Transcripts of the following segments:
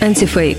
Антифейк.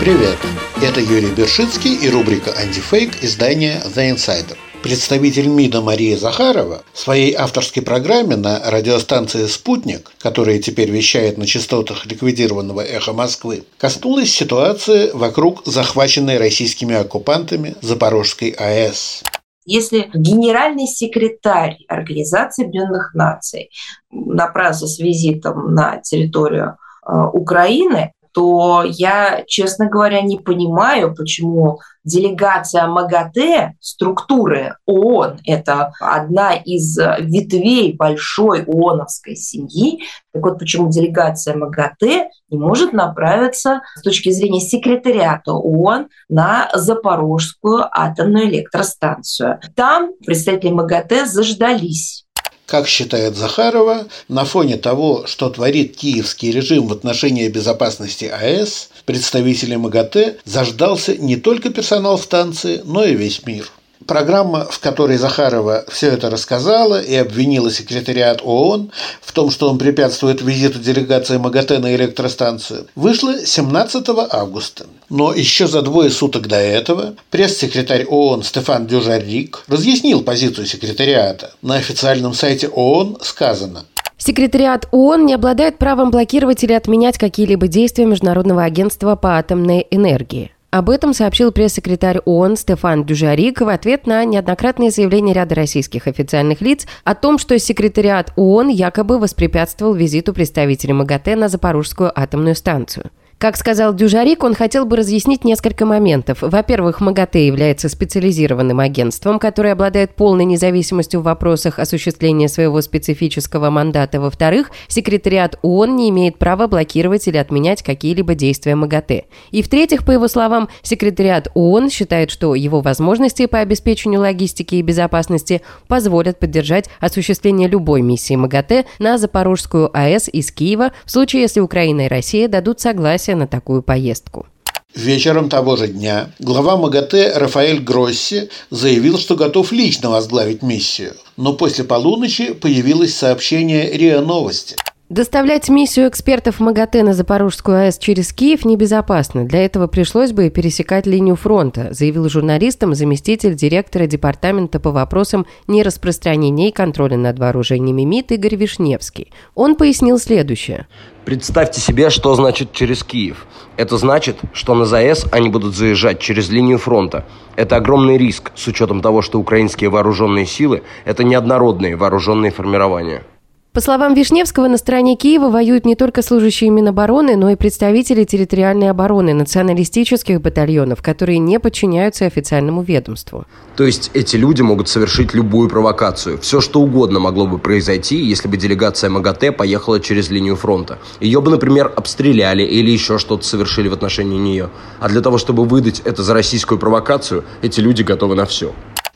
Привет! Это Юрий Бершицкий и рубрика «Антифейк» издания «The Insider». Представитель МИДа Мария Захарова в своей авторской программе на радиостанции «Спутник», которая теперь вещает на частотах ликвидированного «Эхо Москвы», коснулась ситуации вокруг захваченной российскими оккупантами Запорожской АЭС. Если генеральный секретарь Организации Объединенных Наций направился с визитом на территорию э, Украины, то я, честно говоря, не понимаю, почему делегация МАГАТЭ, структуры ООН, это одна из ветвей большой ООНовской семьи, так вот почему делегация МАГАТЭ не может направиться с точки зрения секретариата ООН на Запорожскую атомную электростанцию. Там представители МАГАТЭ заждались как считает Захарова, на фоне того, что творит киевский режим в отношении безопасности АЭС, представители МАГАТЭ заждался не только персонал станции, но и весь мир. Программа, в которой Захарова все это рассказала и обвинила секретариат ООН в том, что он препятствует визиту делегации МАГАТЭ на электростанцию, вышла 17 августа. Но еще за двое суток до этого пресс-секретарь ООН Стефан Дюжарик разъяснил позицию секретариата. На официальном сайте ООН сказано Секретариат ООН не обладает правом блокировать или отменять какие-либо действия Международного агентства по атомной энергии. Об этом сообщил пресс-секретарь ООН Стефан Дюжарик в ответ на неоднократные заявления ряда российских официальных лиц о том, что секретариат ООН якобы воспрепятствовал визиту представителей МАГАТЭ на Запорожскую атомную станцию. Как сказал Дюжарик, он хотел бы разъяснить несколько моментов. Во-первых, МАГАТЭ является специализированным агентством, которое обладает полной независимостью в вопросах осуществления своего специфического мандата. Во-вторых, секретариат ООН не имеет права блокировать или отменять какие-либо действия МАГАТЭ. И в-третьих, по его словам, секретариат ООН считает, что его возможности по обеспечению логистики и безопасности позволят поддержать осуществление любой миссии МАГАТЭ на Запорожскую АЭС из Киева в случае, если Украина и Россия дадут согласие согласия на такую поездку. Вечером того же дня глава МАГАТЭ Рафаэль Гросси заявил, что готов лично возглавить миссию. Но после полуночи появилось сообщение РИА Новости – Доставлять миссию экспертов МАГАТЭ на Запорожскую АЭС через Киев небезопасно. Для этого пришлось бы пересекать линию фронта, заявил журналистам заместитель директора Департамента по вопросам нераспространения и контроля над вооружениями МИД Игорь Вишневский. Он пояснил следующее. Представьте себе, что значит через Киев. Это значит, что на ЗАЭС они будут заезжать через линию фронта. Это огромный риск, с учетом того, что украинские вооруженные силы – это неоднородные вооруженные формирования. По словам Вишневского, на стороне Киева воюют не только служащие Минобороны, но и представители территориальной обороны, националистических батальонов, которые не подчиняются официальному ведомству. То есть эти люди могут совершить любую провокацию. Все, что угодно могло бы произойти, если бы делегация МАГАТЭ поехала через линию фронта. Ее бы, например, обстреляли или еще что-то совершили в отношении нее. А для того, чтобы выдать это за российскую провокацию, эти люди готовы на все.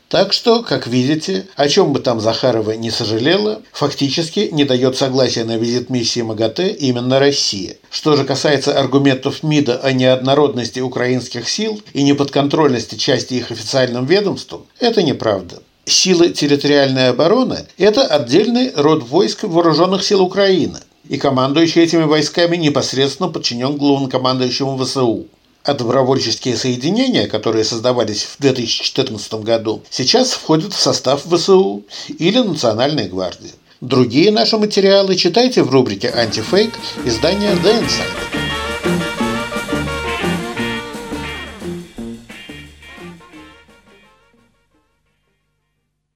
Так что, как видите, о чем бы там Захарова не сожалела, фактически не дает согласия на визит миссии МАГАТЭ именно Россия. Что же касается аргументов МИДа о неоднородности украинских сил и неподконтрольности части их официальным ведомствам, это неправда. Силы территориальной обороны – это отдельный род войск вооруженных сил Украины, и командующий этими войсками непосредственно подчинен главнокомандующему ВСУ а добровольческие соединения, которые создавались в 2014 году, сейчас входят в состав ВСУ или Национальной гвардии. Другие наши материалы читайте в рубрике «Антифейк» издания «The Insider».